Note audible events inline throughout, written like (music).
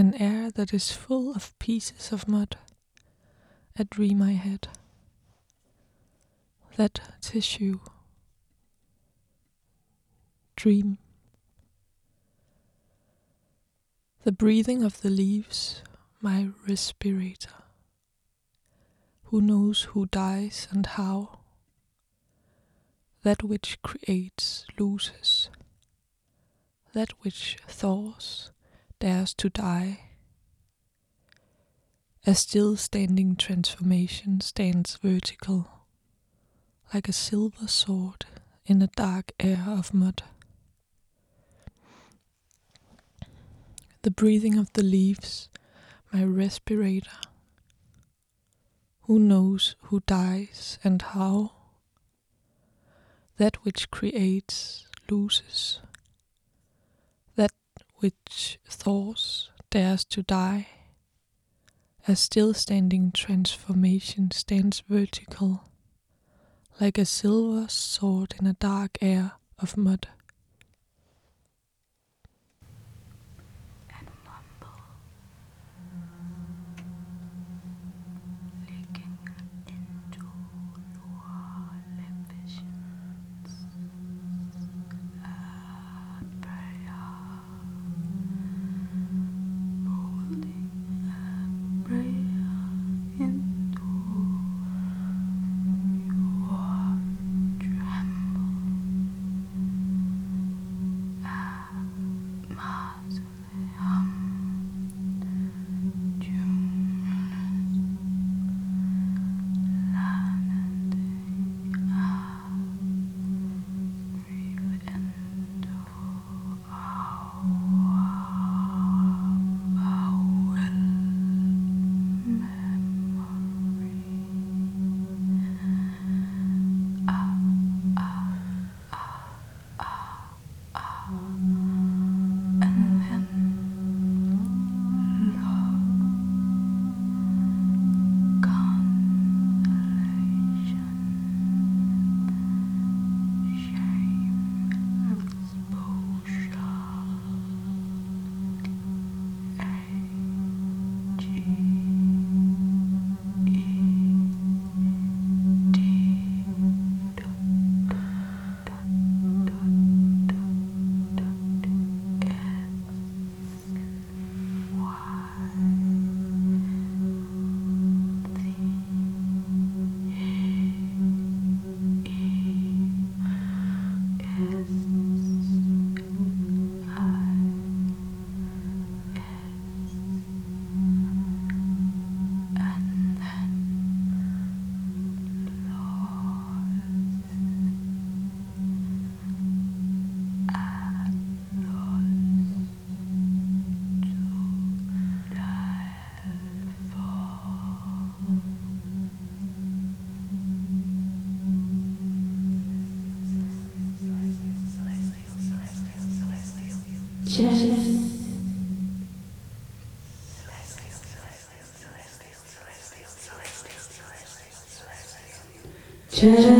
an air that is full of pieces of mud, a dream I had. That tissue, dream. The breathing of the leaves, my respirator. Who knows who dies and how? That which creates loses. That which thaws dares to die. A still standing transformation stands vertical, like a silver sword in a dark air of mud. The breathing of the leaves, my respirator. Who knows who dies and how? That which creates loses. Which thaws dares to die. A still standing transformation stands vertical, like a silver sword in a dark air of mud. chest. Chest.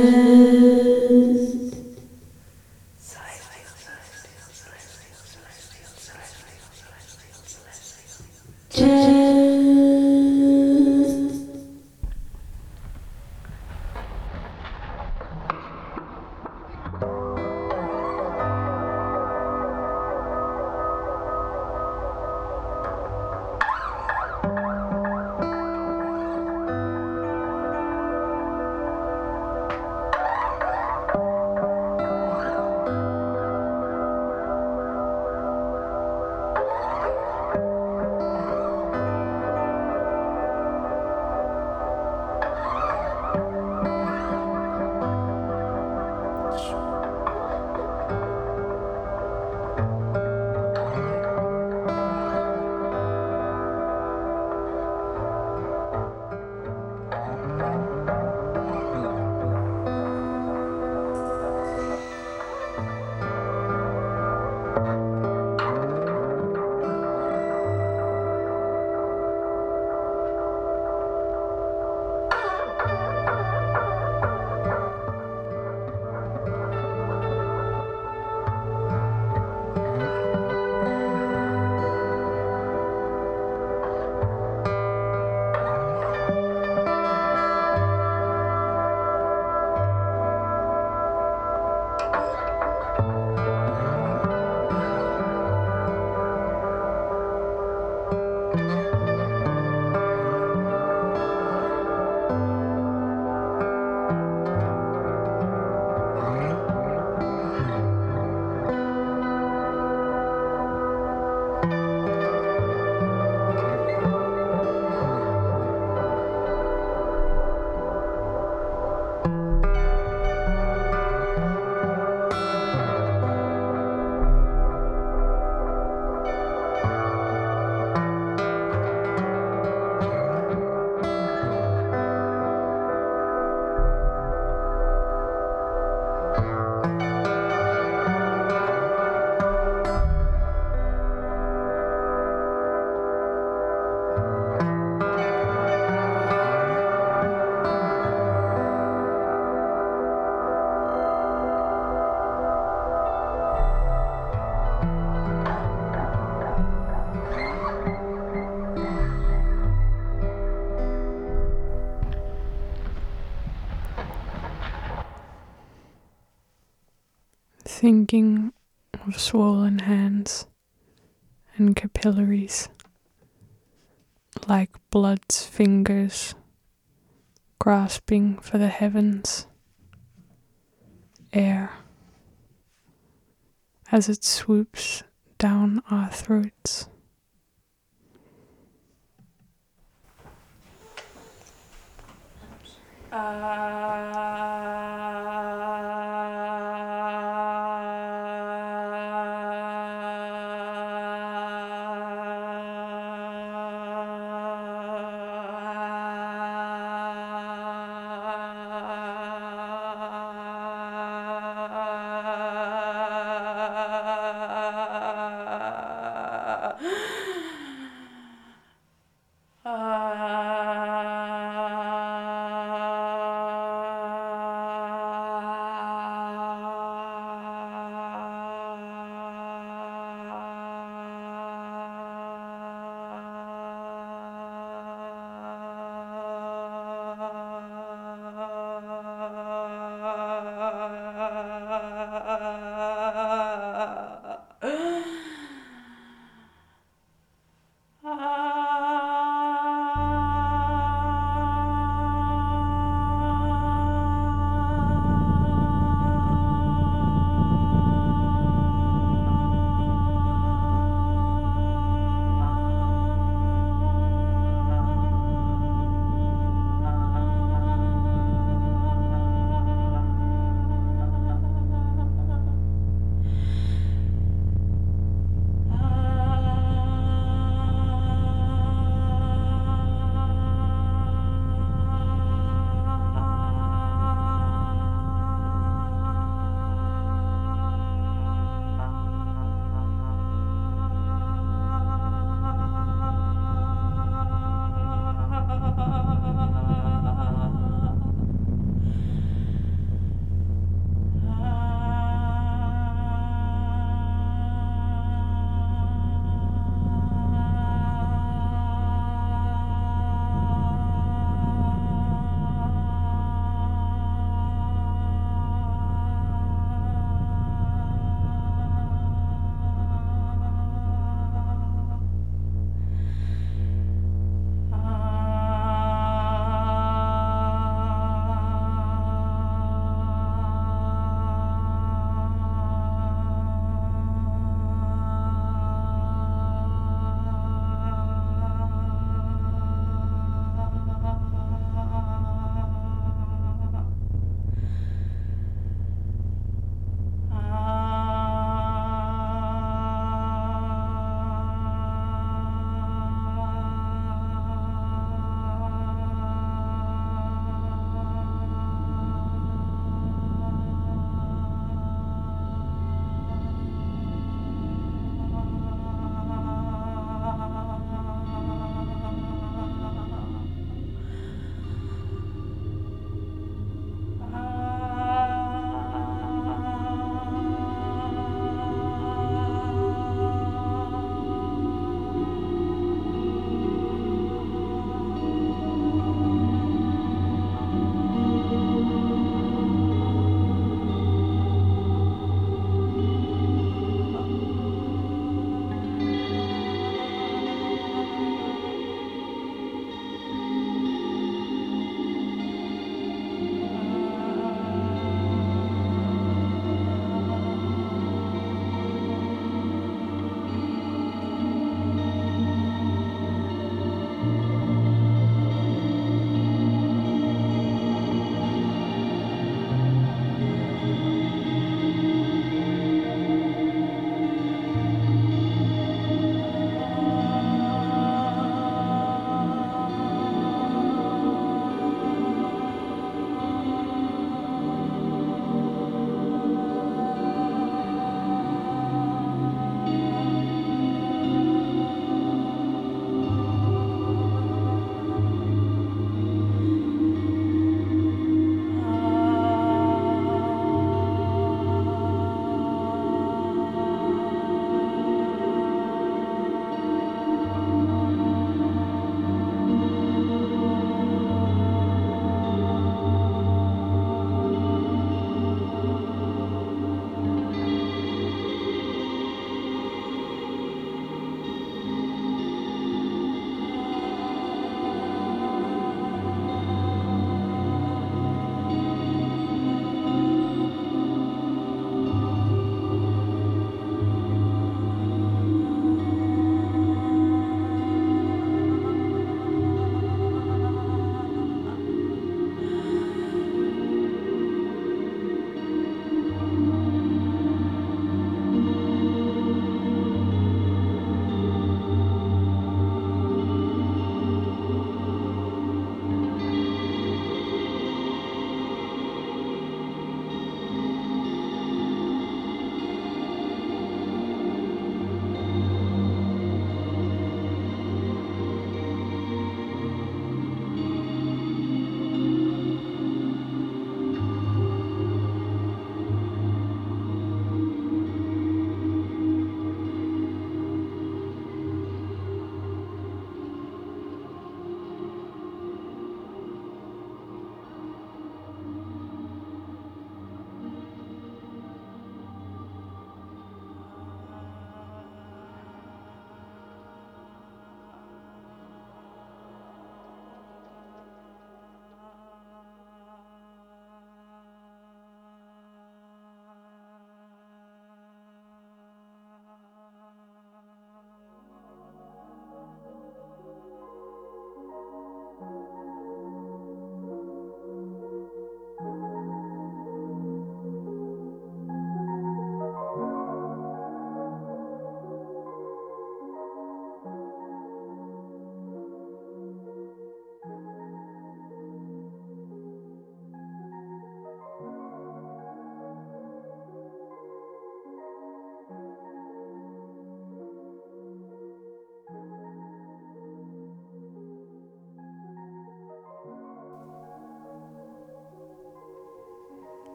thinking of swollen hands and capillaries, like blood's fingers grasping for the heavens, air, as it swoops down our throats. Uh...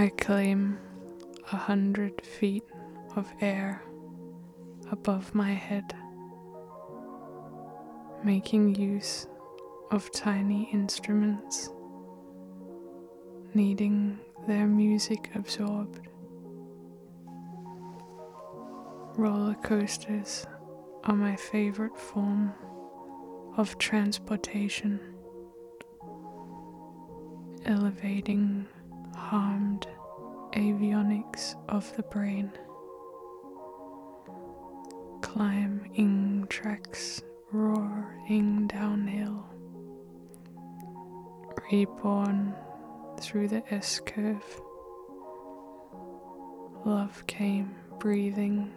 I claim a hundred feet of air above my head, making use of tiny instruments, needing their music absorbed. Roller coasters are my favorite form of transportation, elevating harmed avionics of the brain. Climbing tracks roaring downhill, reborn through the S curve. Love came breathing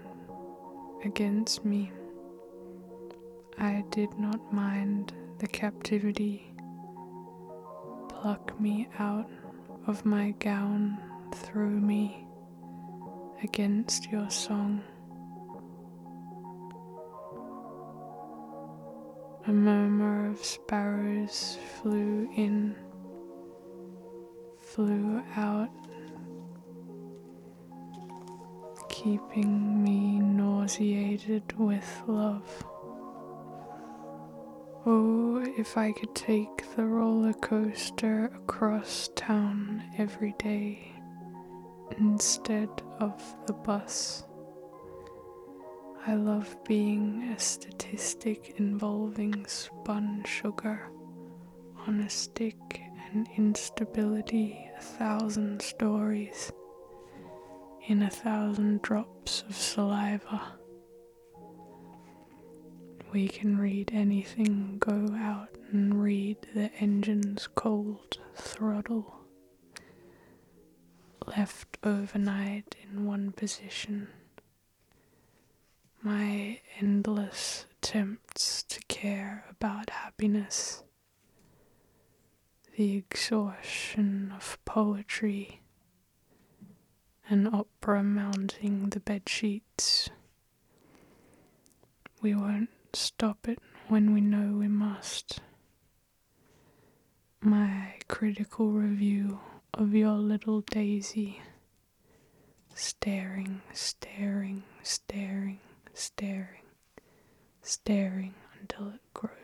against me. I did not mind the captivity. Pluck me out of my gown, throw me against your song. A murmur of sparrows flew in, flew out, keeping me nauseated with love. Oh, if I could take the roller coaster across town every day instead of the bus. I love being a statistic involving spun sugar on a stick and instability, a thousand stories in a thousand drops of saliva. We can read anything, go out and read the engine's cold throttle, left overnight in one position my endless attempts to care about happiness, the exhaustion of poetry, an opera mounting the bed sheets. We won't stop it when we know we must. My critical review of your little daisy, staring, staring, staring staring, staring until it grows.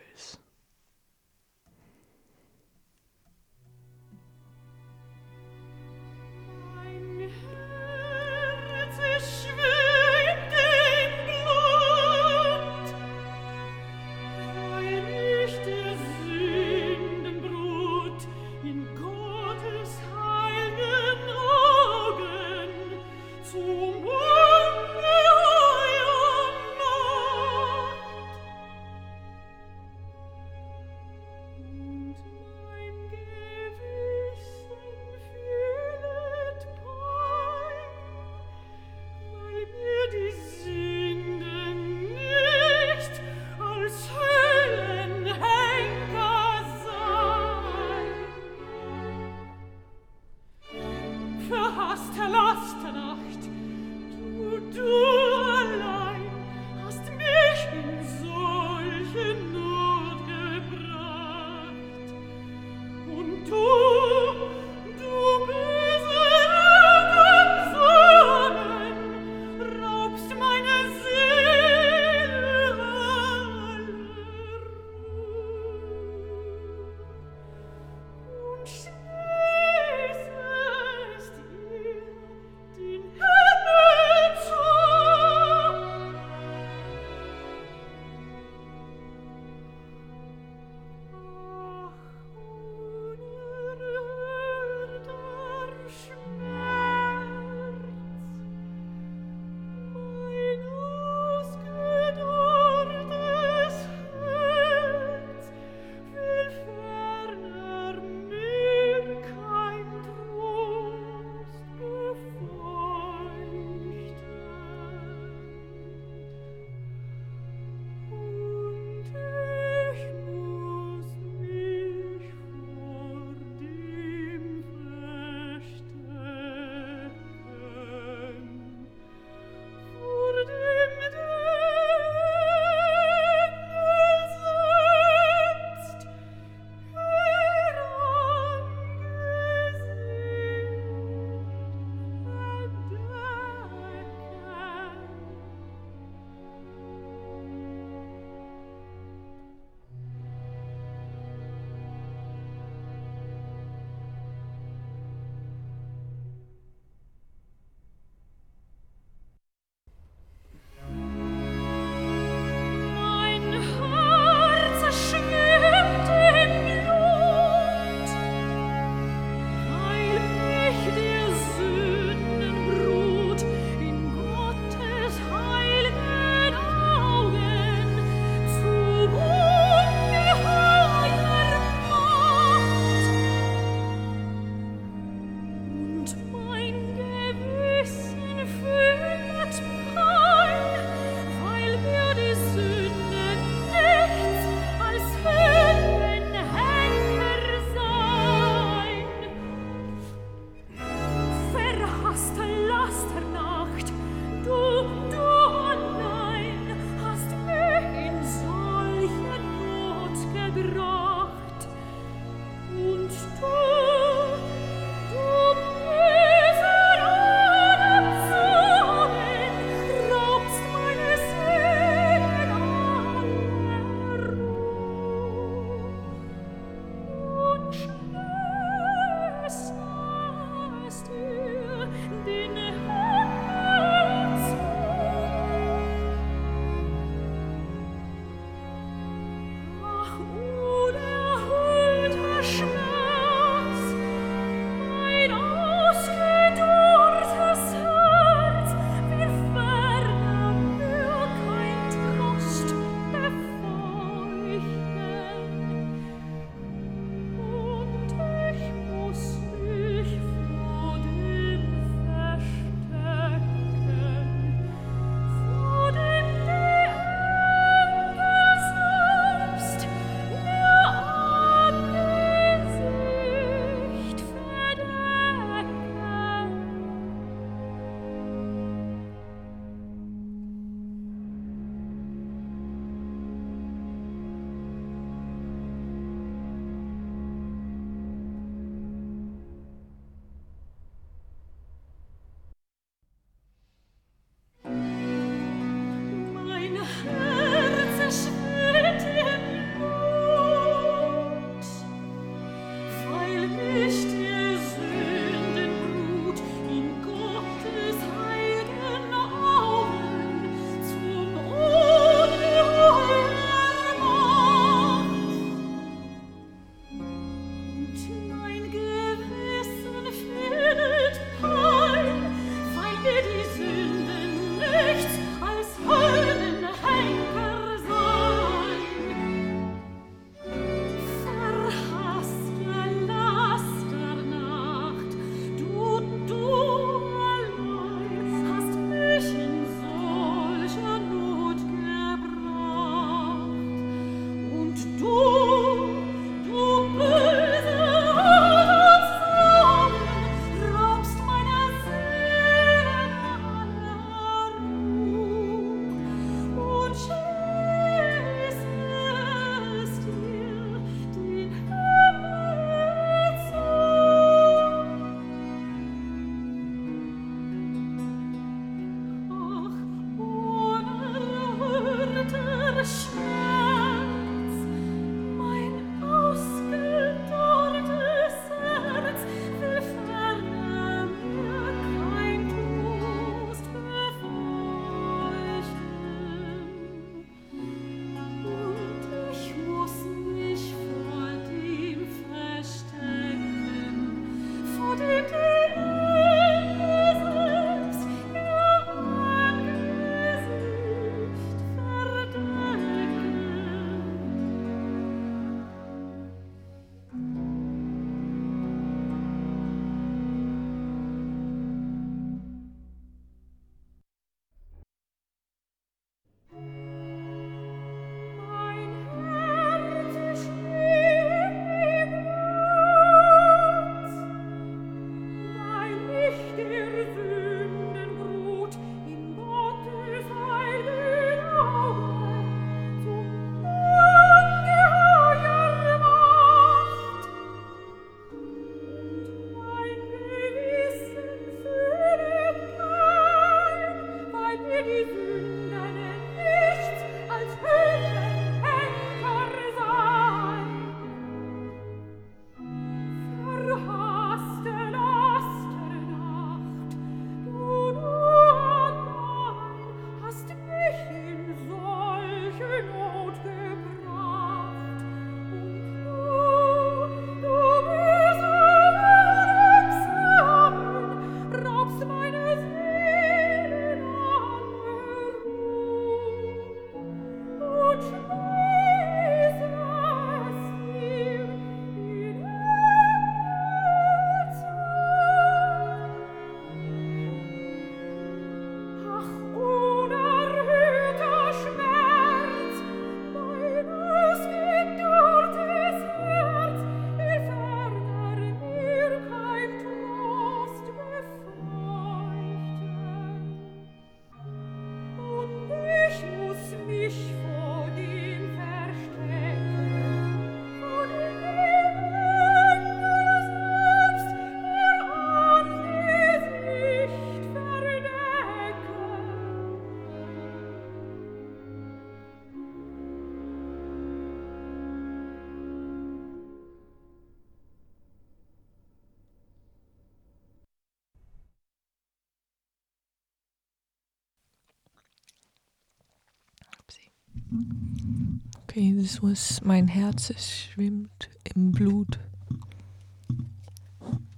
Okay, this was Mein Herz schwimmt im Blut.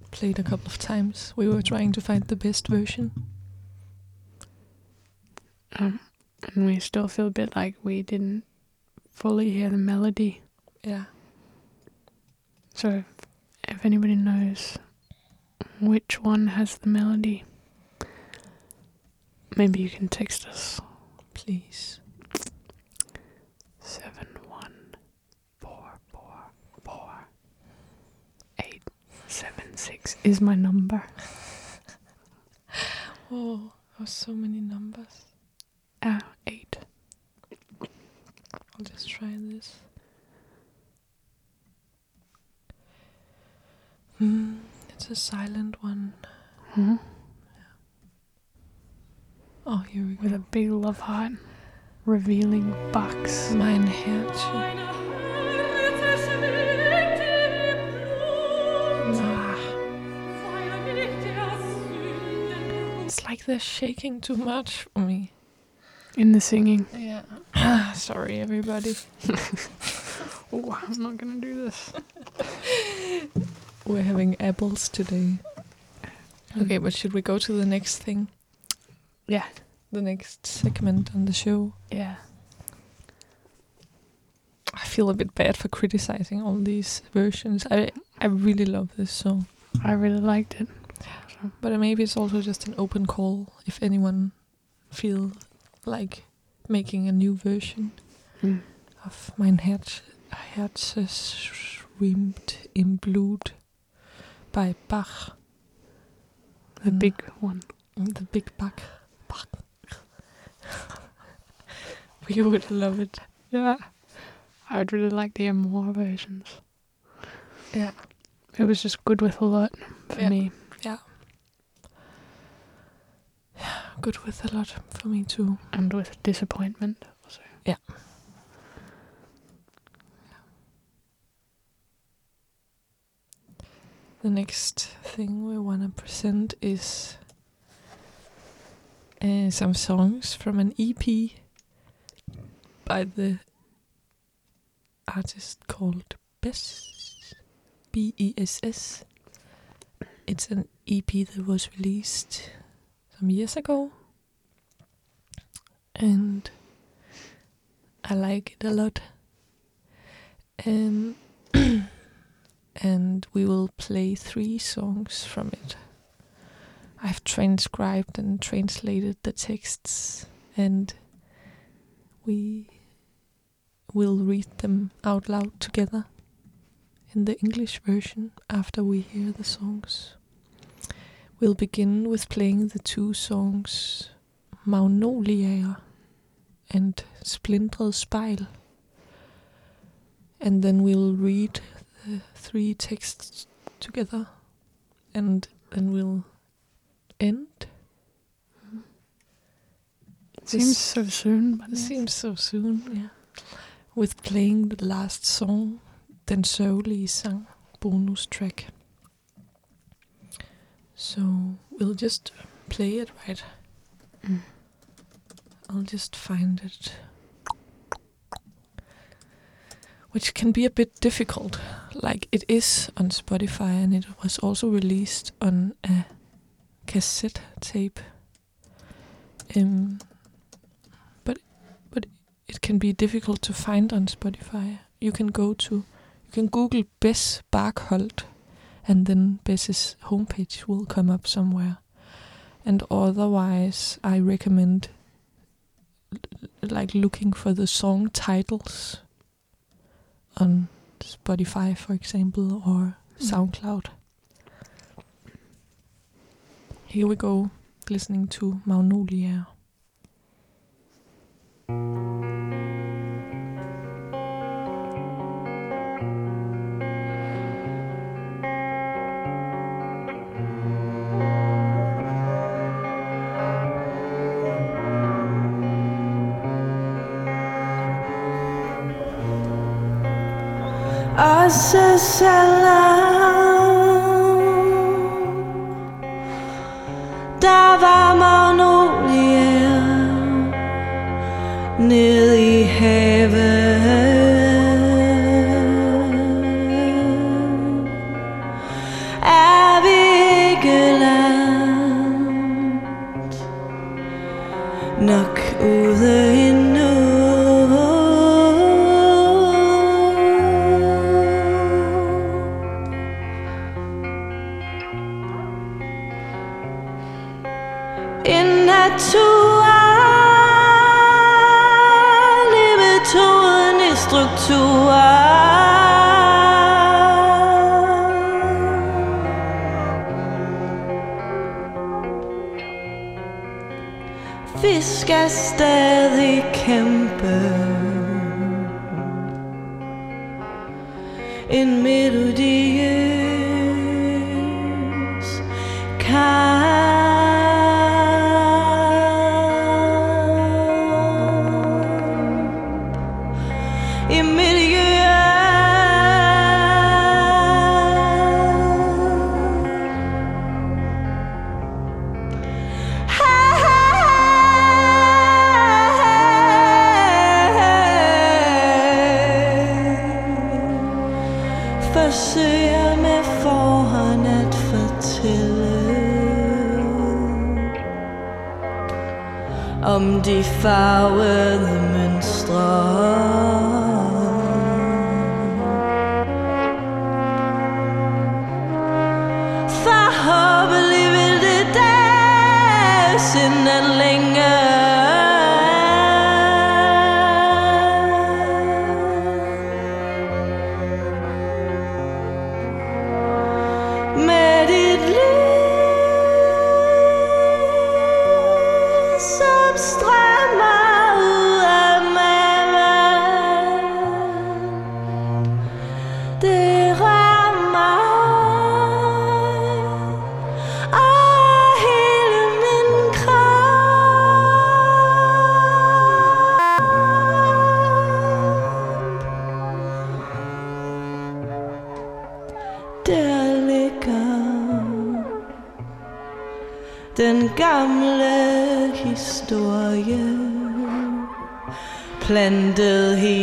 Played a couple of times. We were trying to find the best version. Um, and we still feel a bit like we didn't fully hear the melody. Yeah. So if, if anybody knows which one has the melody, maybe you can text us. Please. Six is my number. (laughs) Oh, oh, so many numbers. Ah, eight. I'll just try this. Hmm, it's a silent one. Hmm? Oh, here we go. With a big love heart, revealing box. Mein Herz. Like they're shaking too much for me. In the singing. Yeah. (sighs) Sorry, everybody. (laughs) Oh, I'm not gonna do this. (laughs) We're having apples today. Okay, but should we go to the next thing? Yeah, The next segment on the show? yeah. I feel a bit bad for criticizing all these versions. I I really love this song, I really liked it. But maybe it's also just an open call if anyone feel like making a new version Mm. of Mein Herz, Herz schwimmt im Blut by Bach. The Mm. big one. The Big Bach. Bach. (laughs) we would love it. Yeah. I would really like to hear more versions. Yeah. It was just good with a lot for Yeah. me. good with a lot for me too. And with disappointment also. Yeah. The next thing we want to present is uh, some songs from an EP by the artist called Bess. B E S S. It's an EP that was released some years ago. And I like it a lot. Um, (coughs) and we will play three songs from it. I've transcribed and translated the texts, and we will read them out loud together in the English version after we hear the songs. We'll begin with playing the two songs Magnoliaer and Splintret Spejl. And then we'll read the three texts together and then we'll end. It seems so soon, but It seems so soon, yeah. With playing the last song, Den sørgelige sang, bonus track. So we'll just play it right. Mm. I'll just find it. Which can be a bit difficult. Like it is on Spotify and it was also released on a cassette tape. Um, but but it can be difficult to find on Spotify. You can go to you can Google Bess Barkholt and then Bess's homepage will come up somewhere. And otherwise I recommend l- like looking for the song titles on Spotify for example or Mm. SoundCloud. Here we go, listening to Magnolia. Også salam Der var magnolier Ned i havet Er vi ikke langt Nok ude? Gamle historie. Plantet helt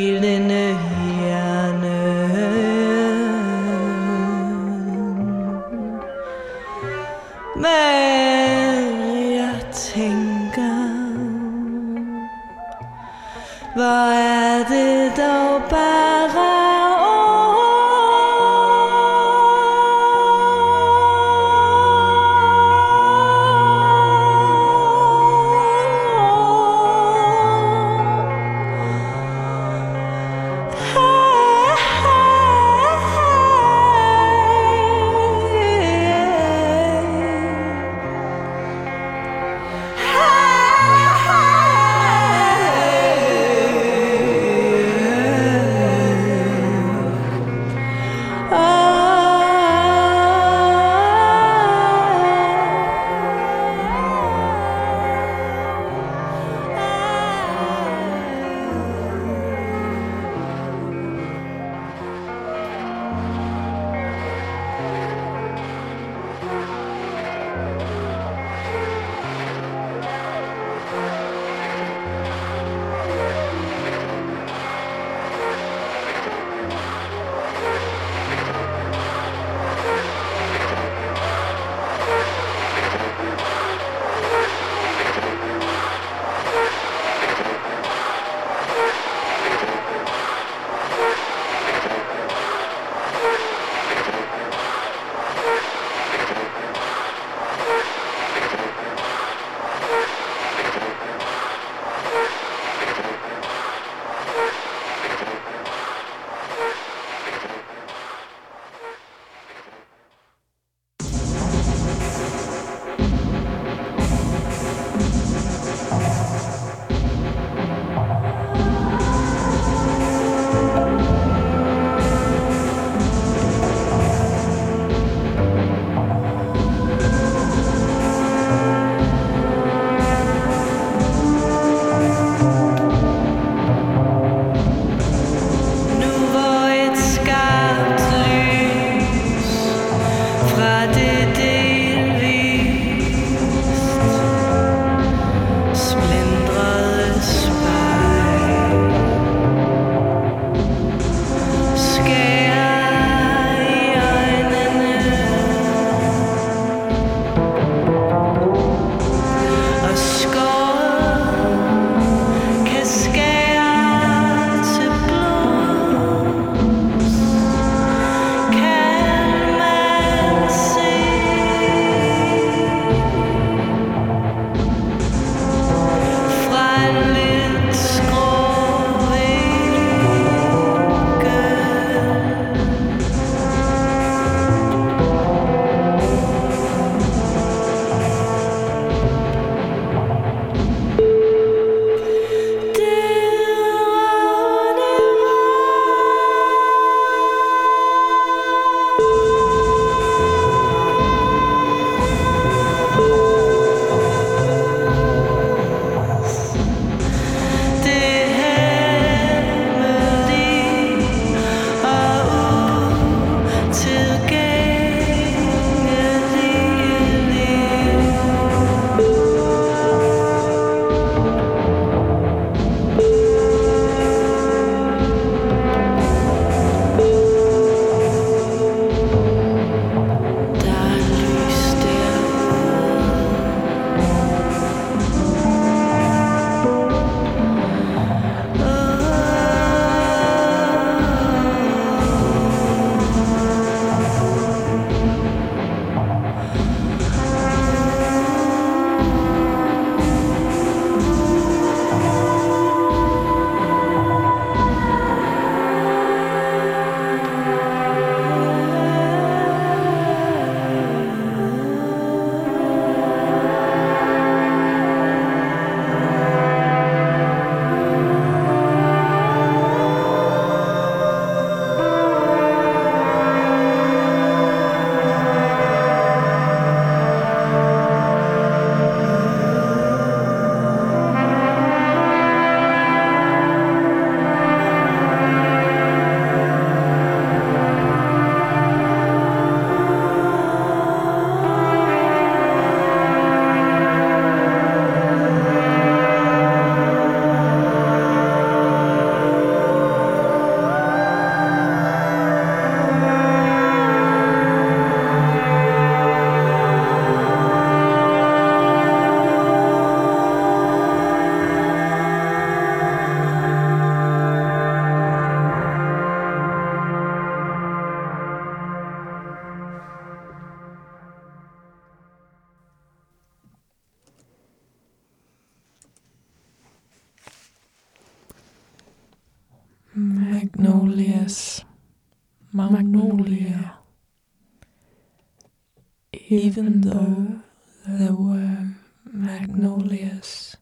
Though there were magnolias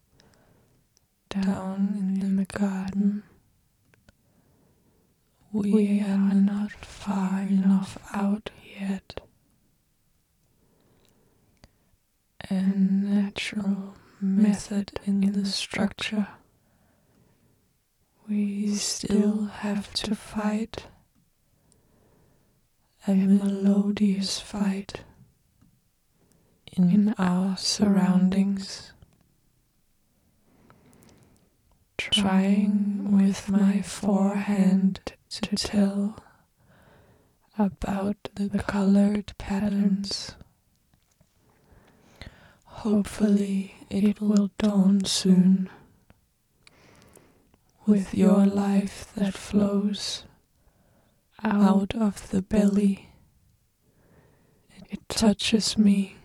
down in the garden, we are not far enough out yet. A natural method in the structure. We still have to fight a melodious fight in our surroundings. Trying with my forehand to tell about the colored patterns. Hopefully, it will dawn soon with your life that flows out of the belly. It touches me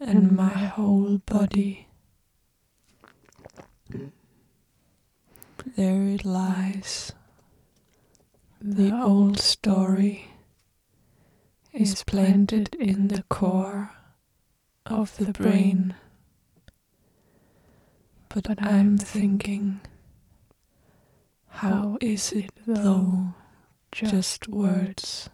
and my whole body. There it lies. The old story is planted in the core of the brain. But I'm thinking, how is it though just words?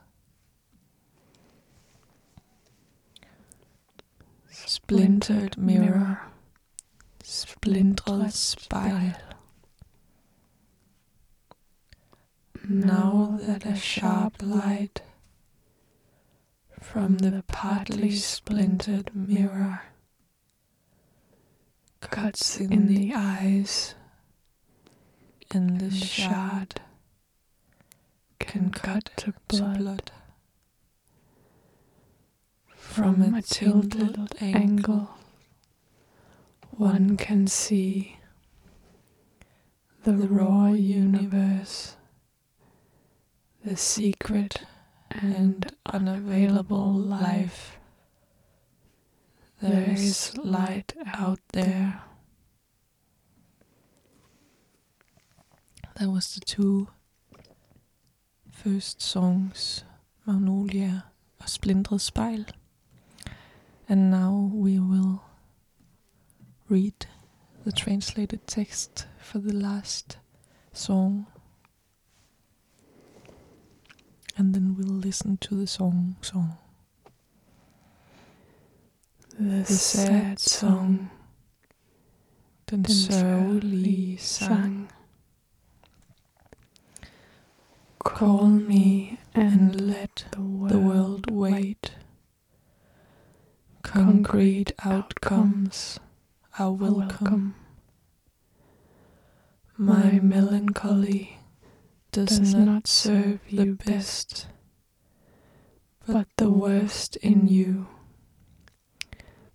Splintered mirror, splintret spejl. Now that a sharp light from the partly splintered mirror cuts in the eyes, and the shard can cut to blood from a tilted angle. One can see the raw universe, the secret and unavailable life. There is light out there. That was the two first songs, Magnolia og Splintret Spejl. And now we will read the translated text for the last song. And then we'll listen to the song song. The sad song, Den den sørgelige sang. Call me and and let the world, the world wait. Concrete outcomes are welcome. My melancholy does, not serve the best, but the worst in you.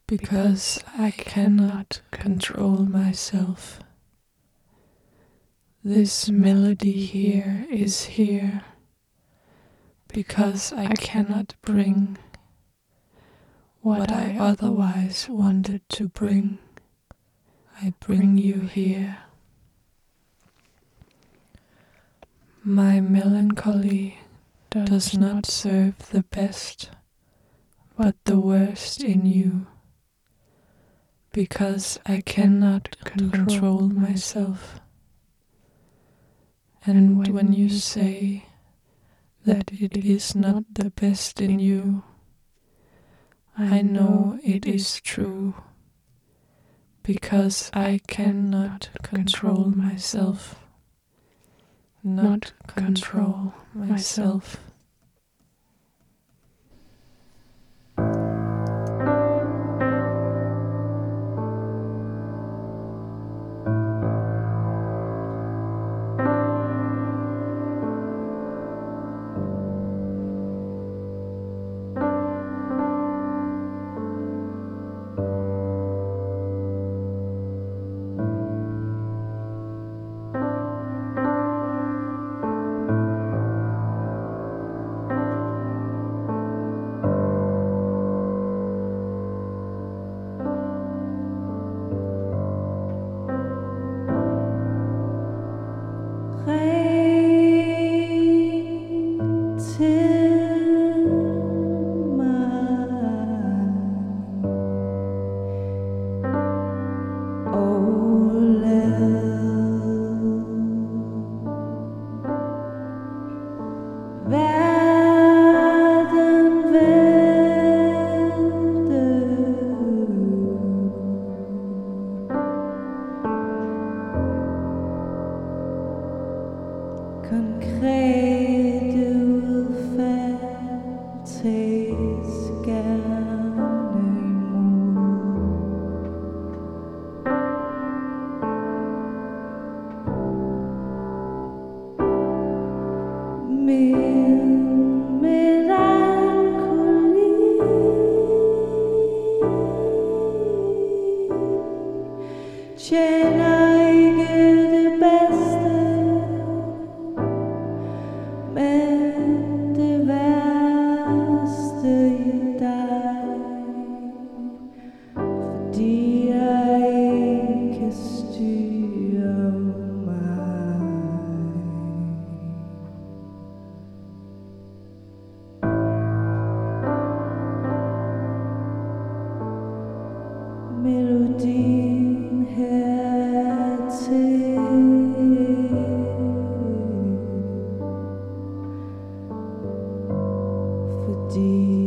Because I cannot control myself. This melody here is here because I cannot bring what I otherwise wanted to bring. I bring you here. My melancholy does not serve the best, but the worst in you, because I cannot control myself. And when you say that it is not the best in you, I know it is true, because I cannot control myself. Not control myself. ti.